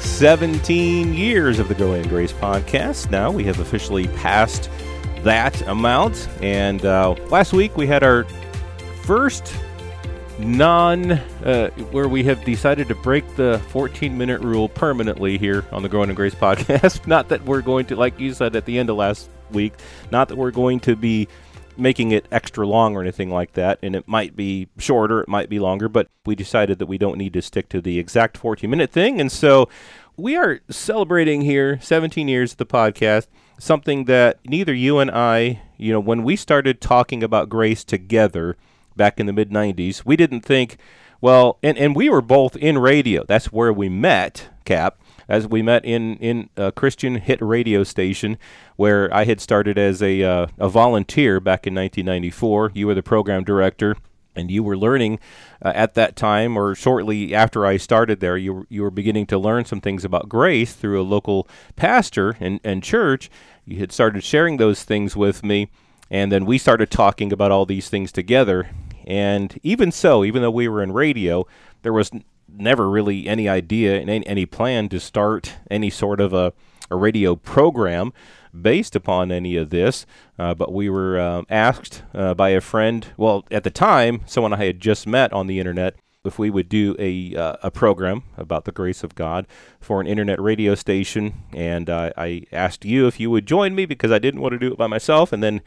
17 years of the Growing in Grace podcast. Now we have officially passed that amount. And uh, last week we had our first non, uh, where we have decided to break the 14 minute rule permanently here on the Growing in Grace podcast. not that we're going to, like you said at the end of last week, not that we're going to be making it extra long or anything like that. And it might be shorter, it might be longer, but we decided that we don't need to stick to the exact 14 minute thing. And so we are celebrating here 17 years of the podcast, something that neither you and I, you know, when we started talking about grace together back in the mid 90s, we didn't think, well, and, and we were both in radio. That's where we met, Cap as we met in in a Christian hit radio station where I had started as a uh, a volunteer back in 1994. You were the program director and you were learning uh, at that time or shortly after I started there. You were, you were beginning to learn some things about grace through a local pastor and, and church. You had started sharing those things with me and then we started talking about all these things together. And even so even though we were in radio there was never really any idea and any, plan to start any sort of a, a radio program based upon any of this. Uh, but we were uh, asked uh, by a friend, well, at the time, someone I had just met on the internet, if we would do a, uh, a program about the grace of God for an internet radio station. And I asked you if you would join me because I didn't want to do it by myself. And then,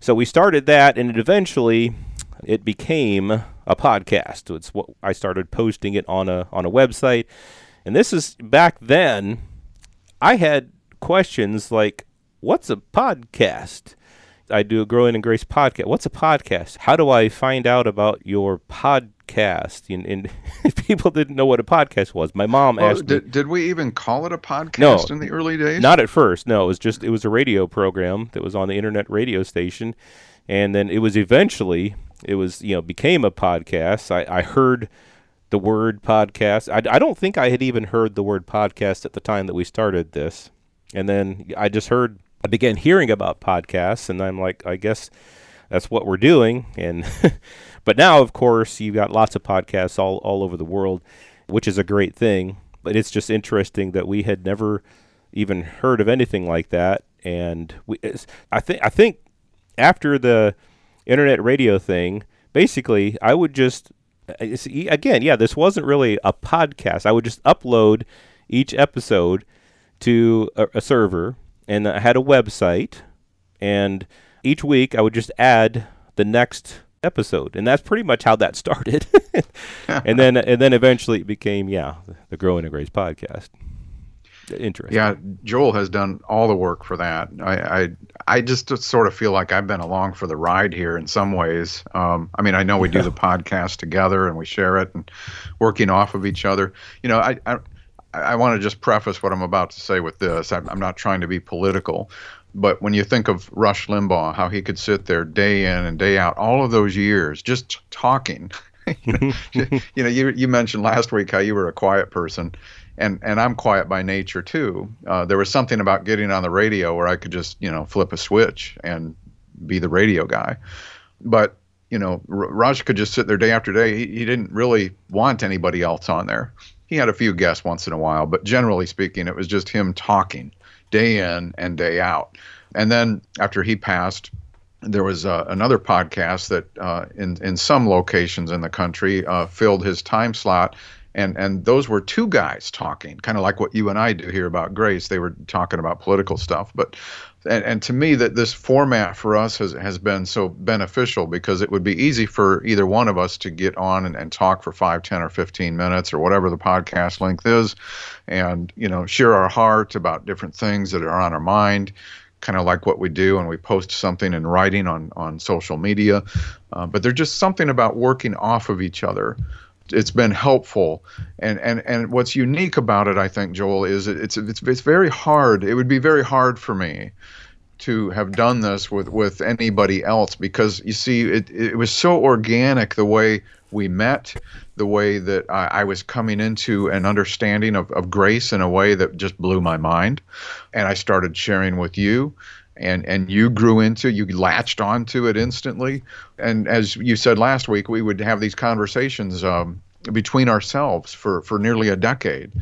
so we started that, and it eventually it became a podcast. It's what I started posting it on a on a website. And this is back then I had questions like what's a podcast? I do a Growing in Grace podcast. What's a podcast? How do I find out about your podcast? And, and people didn't know what a podcast was. My mom well, asked did, me, did we even call it a podcast no, in the early days? Not at first. No, it was just it was a radio program that was on the internet radio station, and then it was eventually it was you know became a podcast. I, I heard the word podcast. I, I don't think I had even heard the word podcast at the time that we started this, and then I just heard I began hearing about podcasts, and I'm like, I guess that's what we're doing. And but now, of course, you've got lots of podcasts all all over the world, which is a great thing. But it's just interesting that we had never even heard of anything like that. And we, I think I think after the internet radio thing, basically, I would just uh, again, yeah, this wasn't really a podcast. I would just upload each episode to a, a server and I had a website, and each week I would just add the next episode, and that's pretty much how that started. and then and then eventually it became yeah the Growing in Grace podcast. Interesting. Yeah, Joel has done all the work for that. I, I I just sort of feel like I've been along for the ride here in some ways. Um, I mean, I know we do the podcast together and we share it and working off of each other. You know, I, I I want to just preface what I'm about to say with this. I'm, I'm not trying to be political, but when you think of Rush Limbaugh, how he could sit there day in and day out, all of those years just talking. you, know, you, you mentioned last week how you were a quiet person, and and I'm quiet by nature too. Uh, there was something about getting on the radio where I could just you know flip a switch and be the radio guy, but you know, Rush could just sit there day after day. He, he didn't really want anybody else on there he had a few guests once in a while, but generally speaking, it was just him talking day in and day out. And then after he passed, there was uh, another podcast that uh, in in some locations in the country uh, filled his time slot, and and those were two guys talking, kind of like what you and I do here about Grace. They were talking about political stuff, but and, and to me that this format for us has, has been so beneficial because it would be easy for either one of us to get on and, and talk for 5 10 or 15 minutes or whatever the podcast length is and you know share our heart about different things that are on our mind kind of like what we do when we post something in writing on on social media. Uh, but there's just something about working off of each other. It's been helpful. And and and what's unique about it i think joel is it's it's it's very hard. It would be very hard for me to have done this with with anybody else because you see it it was so organic the way we met the way that I, I was coming into an understanding of, of grace in a way that just blew my mind. And i started sharing with you and and you grew into you latched onto it instantly. And as you said last week we would have these conversations um, between ourselves for for nearly a decade.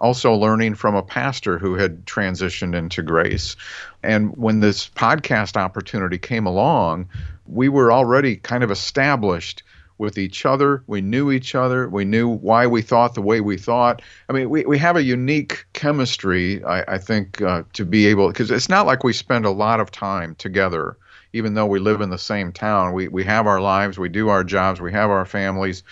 Also learning from a pastor who had transitioned into grace. And when this podcast opportunity came along we were already kind of established with each other. We knew each other. We knew why we thought the way we thought. I mean, we, we have a unique chemistry, I, I think, uh, to be able, because it's not like we spend a lot of time together, even though we live in the same town. We, we have our lives, we do our jobs, we have our families,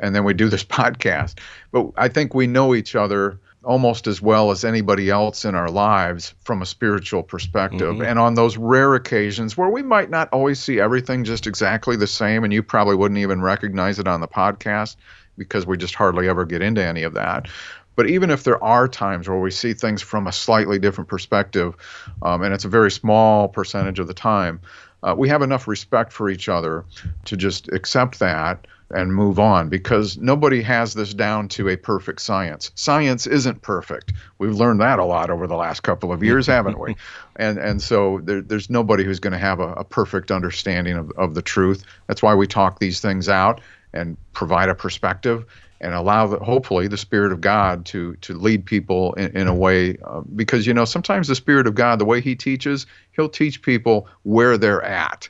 and then we do this podcast. But I think we know each other almost as well as anybody else in our lives from a spiritual perspective. Mm-hmm. And on those rare occasions where we might not always see everything just exactly the same, and you probably wouldn't even recognize it on the podcast because we just hardly ever get into any of that. But even if there are times where we see things from a slightly different perspective, um, and it's a very small percentage of the time, uh, we have enough respect for each other to just accept that and move on because nobody has this down to a perfect science. Science isn't perfect. We've learned that a lot over the last couple of years, haven't we? And and so there, there's nobody who's going to have a, a, perfect understanding of, of the truth. That's why we talk these things out and provide a perspective and allow the, hopefully the spirit of God to to lead people in, in a way uh, because you know sometimes the spirit of God the way he teaches he'll teach people where they're at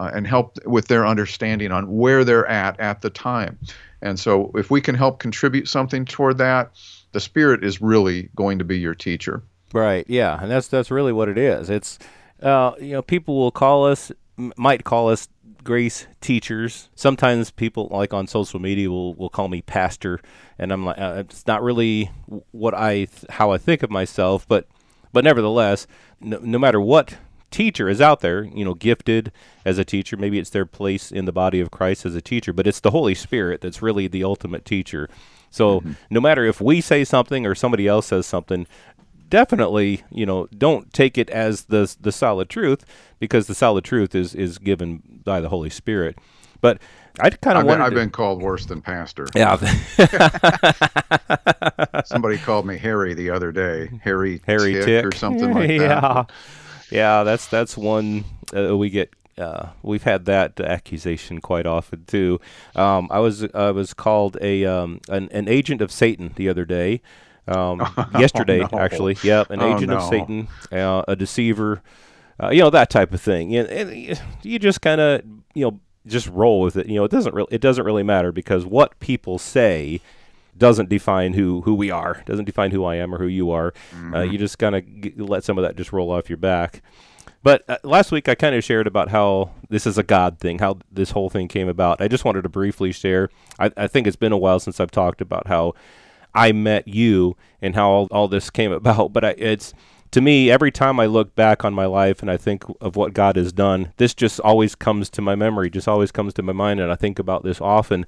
uh, and help with their understanding on where they're at at the time. And so, if we can help contribute something toward that, the Spirit is really going to be your teacher. Right. Yeah, and that's that's really what it is. It's uh, you know people will call us might call us grace teachers. Sometimes people like on social media will, will call me pastor, and I'm like uh, it's not really what I th- how I think of myself, but but nevertheless, no, no matter what teacher is out there, you know, gifted as a teacher. Maybe it's their place in the body of Christ as a teacher, but it's the Holy Spirit that's really the ultimate teacher. So mm-hmm. no matter if we say something or somebody else says something, definitely, you know, don't take it as the the solid truth because the solid truth is is given by the Holy Spirit. But I kind of wanted. I've been called worse than pastor. Yeah. Somebody called me Harry the other day. Harry, Harry Tick, Tick or something like yeah. that. Yeah, that's that's one uh, we get. Uh, we've had that accusation quite often too. Um, I was I was called a um, an, an agent of Satan the other day. Um, yesterday, oh, no. actually. Yep, an oh, agent no. of Satan, uh, a deceiver. Uh, you know that type of thing. You, and you just kind of you know just roll with it. You know it doesn't really it doesn't really matter because what people say doesn't define who who we are. Doesn't define who I am or who you are. Mm-hmm. Uh, you just kind of g- let some of that just roll off your back. But uh, last week I kind of shared about how this is a God thing, how this whole thing came about. I just wanted to briefly share. I, I think it's been a while since I've talked about how I met you and how all, all this came about. But I, it's to me every time I look back on my life and I think of what God has done, this just always comes to my memory, just always comes to my mind, and I think about this often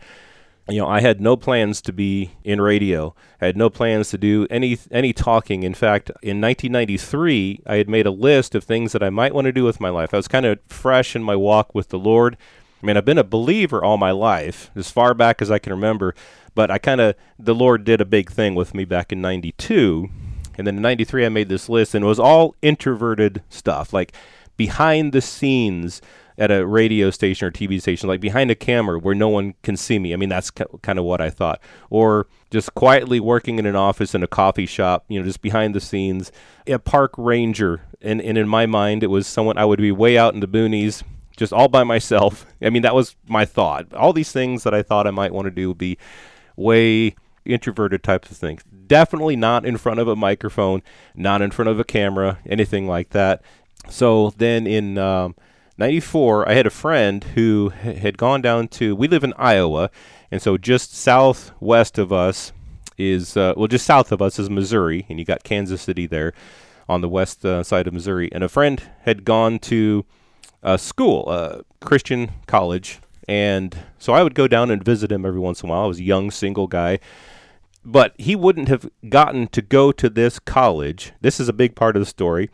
you know, I had no plans to be in radio. I had no plans to do any any talking. In fact, in 1993, I had made a list of things that I might want to do with my life. I was kind of fresh in my walk with the Lord. I mean, I've been a believer all my life, as far back as I can remember. But I kind of the Lord did a big thing with me back in '92, and then in '93 I made this list, and it was all introverted stuff, like behind the scenes at a radio station or TV station, like behind a camera where no one can see me. I mean, that's kind of what I thought. Or just quietly working in an office in a coffee shop, you know, just behind the scenes. A park ranger, and, and in my mind, it was someone I would be way out in the boonies, just all by myself. I mean, that was my thought. All these things that I thought I might want to do would be way introverted types of things. Definitely not in front of a microphone, not in front of a camera, anything like that. So then in um, 94, I had a friend who had gone down to, we live in Iowa, and so just southwest of us is, uh, well, just south of us is Missouri, and you got Kansas City there on the west uh, side of Missouri. And a friend had gone to a school, a Christian college, And so I would go down and visit him every once in a while. I was a young single guy. But he wouldn't have gotten to go to this college. This is a big part of the story.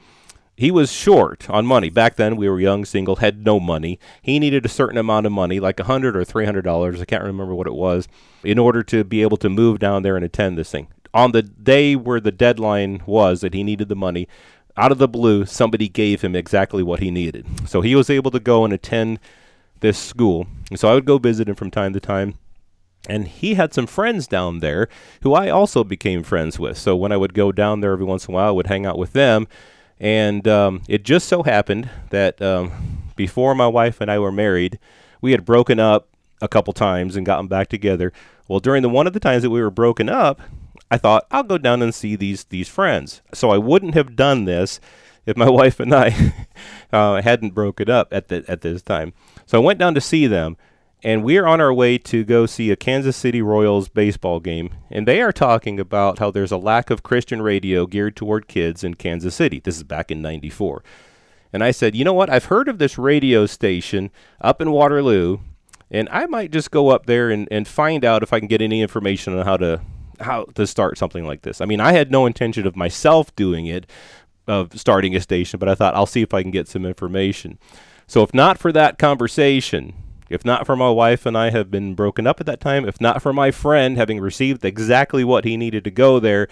He was short on money. Back then, we were young, single, had no money. He needed a certain amount of money, like a hundred or three hundred dollars. I can't remember what it was, in order to be able to move down there and attend this thing. On the day where the deadline was that he needed the money, out of the blue, somebody gave him exactly what he needed. So he was able to go and attend this school. And so I would go visit him from time to time. And he had some friends down there who I also became friends with. So when I would go down there every once in a while, I would hang out with them. And um, it just so happened that um, before my wife and I were married, we had broken up a couple times and gotten back together. Well, during the one of the times that we were broken up, I thought I'll go down and see these these friends. So I wouldn't have done this if my wife and I uh, hadn't broken up at the at this time. So I went down to see them, and we're on our way to go see a Kansas City Royals baseball game. And they are talking about how there's a lack of Christian radio geared toward kids in Kansas City. This is back in '94. And I said, you know what? I've heard of this radio station up in Waterloo, and I might just go up there and, and find out if I can get any information on how to how to start something like this. I mean, I had no intention of myself doing it, of starting a station, but I thought I'll see if I can get some information. So if not for that conversation, if not for my wife and I have been broken up at that time, if not for my friend having received exactly what he needed to go there,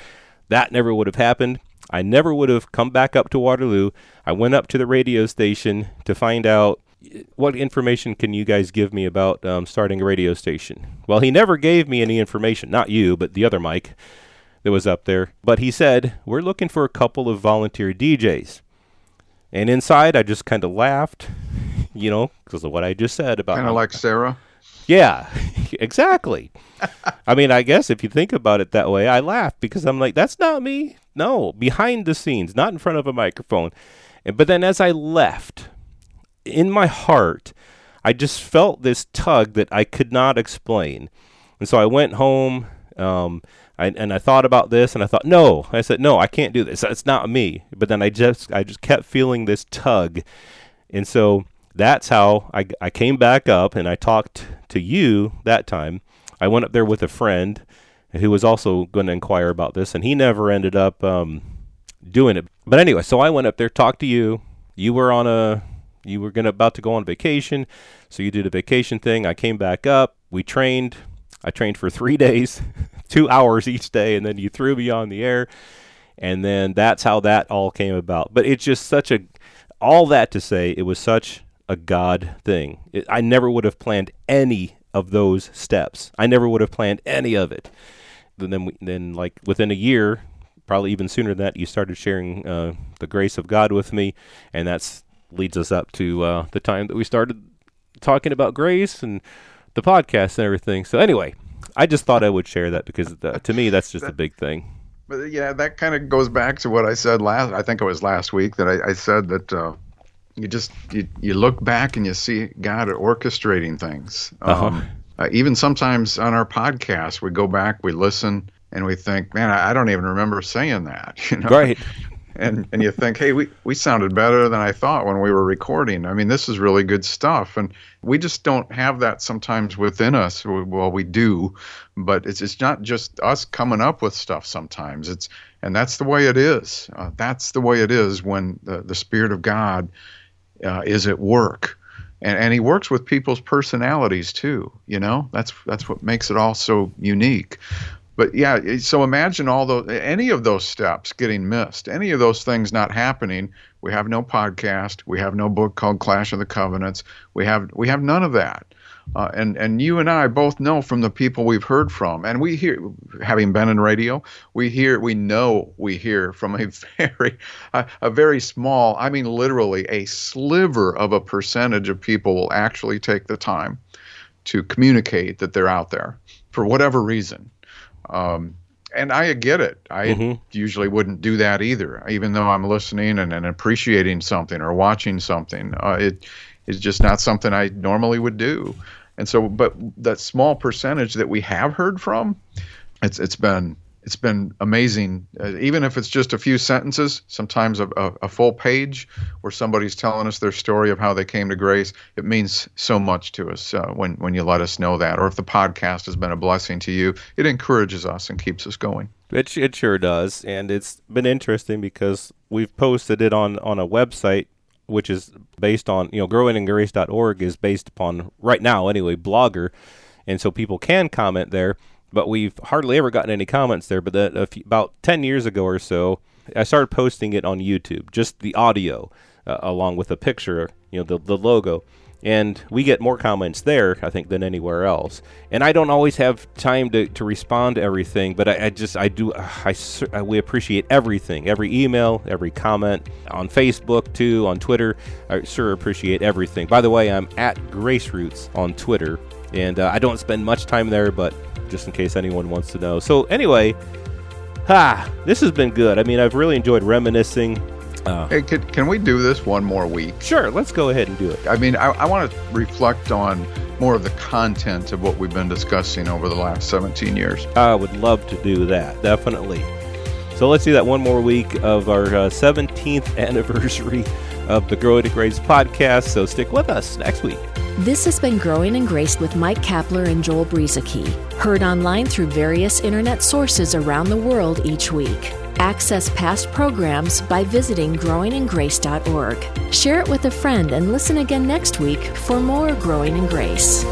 that never would have happened. I never would have come back up to Waterloo. I went up to the radio station to find out what information can you guys give me about um, starting a radio station? Well, he never gave me any information, not you, but the other Mike that was up there. But he said, We're looking for a couple of volunteer DJs. And inside, I just kind of laughed, you know, because of what I just said about. Kind of like Sarah? Yeah, exactly. I mean, I guess if you think about it that way, I laugh because I'm like, that's not me. No, behind the scenes, not in front of a microphone. And, but then as I left, in my heart, I just felt this tug that I could not explain. And so I went home um, I, and I thought about this and I thought, no, I said, no, I can't do this. It's not me. But then I just, I just kept feeling this tug. And so that's how I, I came back up and I talked to you that time. I went up there with a friend who was also going to inquire about this and he never ended up um, doing it. But anyway, so I went up there, talked to you. You were on a, you were gonna about to go on vacation, so you did a vacation thing. I came back up. We trained. I trained for three days, two hours each day, and then you threw me on the air, and then that's how that all came about. But it's just such a, all that to say, it was such a God thing. It, I never would have planned any of those steps. I never would have planned any of it. And then, we, then like within a year, probably even sooner than that, you started sharing uh, the grace of God with me, and that's leads us up to uh, the time that we started talking about grace and the podcast and everything. So anyway, I just thought I would share that because the, to me that's just that, a big thing. But yeah, that kind of goes back to what I said last. I think it was last week that I, I said that uh, you just you, you look back and you see God orchestrating things. Uh-huh. Um, uh, even sometimes on our podcast, we go back, we listen, and we think, man, I, I don't even remember saying that. You know? Right and and you think, hey, we we sounded better than I thought when we were recording. I mean, this is really good stuff, and we just don't have that sometimes within us. Well, we do, but it's it's not just us coming up with stuff. Sometimes it's and that's the way it is. Uh, that's the way it is when the the Spirit of God uh, is at work. And, and he works with people's personalities too. You know, that's that's what makes it all so unique but yeah, so imagine all those, any of those steps getting missed, any of those things not happening. We have no podcast. We have no book called Clash of the Covenants. We have we have none of that. Uh, and and you and I both know from the people we've heard from, and we hear, having been in radio, we hear, we know, we hear from a very, a, a very small, I mean, literally a sliver of a percentage of people will actually take the time to communicate that they're out there for whatever reason. Um, and I get it. I mm-hmm. usually wouldn't do that either, even though I'm listening and, and appreciating something or watching something. Uh, it is just not something I normally would do. And so, but that small percentage that we have heard from, it's it's been it's been amazing. Uh, even if it's just a few sentences, sometimes a, a, a, full page where somebody's telling us their story of how they came to grace, it means so much to us uh, when, when you let us know that. Or if the podcast has been a blessing to you, it encourages us and keeps us going. It, it sure does. And it's been interesting because we've posted it on, on a website which is based on, you know, growingingrace.org is based upon, right now anyway, Blogger. And so people can comment there but we've hardly ever gotten any comments there. But that few, about 10 years ago or so, I started posting it on YouTube, just the audio uh, along with a picture, you know, the, the logo. And we get more comments there, I think, than anywhere else. And I don't always have time to, to respond to everything, but I, I just, I do, I, I, we appreciate everything, every email, every comment on Facebook too, on Twitter. I sure appreciate everything. By the way, I'm at Grace Roots on Twitter, and uh, I don't spend much time there, but just in case anyone wants to know. So anyway, ah, this has been good. I mean, I've really enjoyed reminiscing. Uh, hey, can, can we do this one more week? Sure, let's go ahead and do it. I mean, I, I want to reflect on more of the content of what we've been discussing over the last 17 years. I would love to do that, definitely. So let's do that one more week of our uh, 17th anniversary of the Growing in Grace podcast. So stick with us next week. This has been Growing in Grace with Mike Kapler and Joel Brueseke, heard online through various internet sources around the world each week. Access past programs by visiting growingingrace.org. Share it with a friend and listen again next week for more Growing in Grace.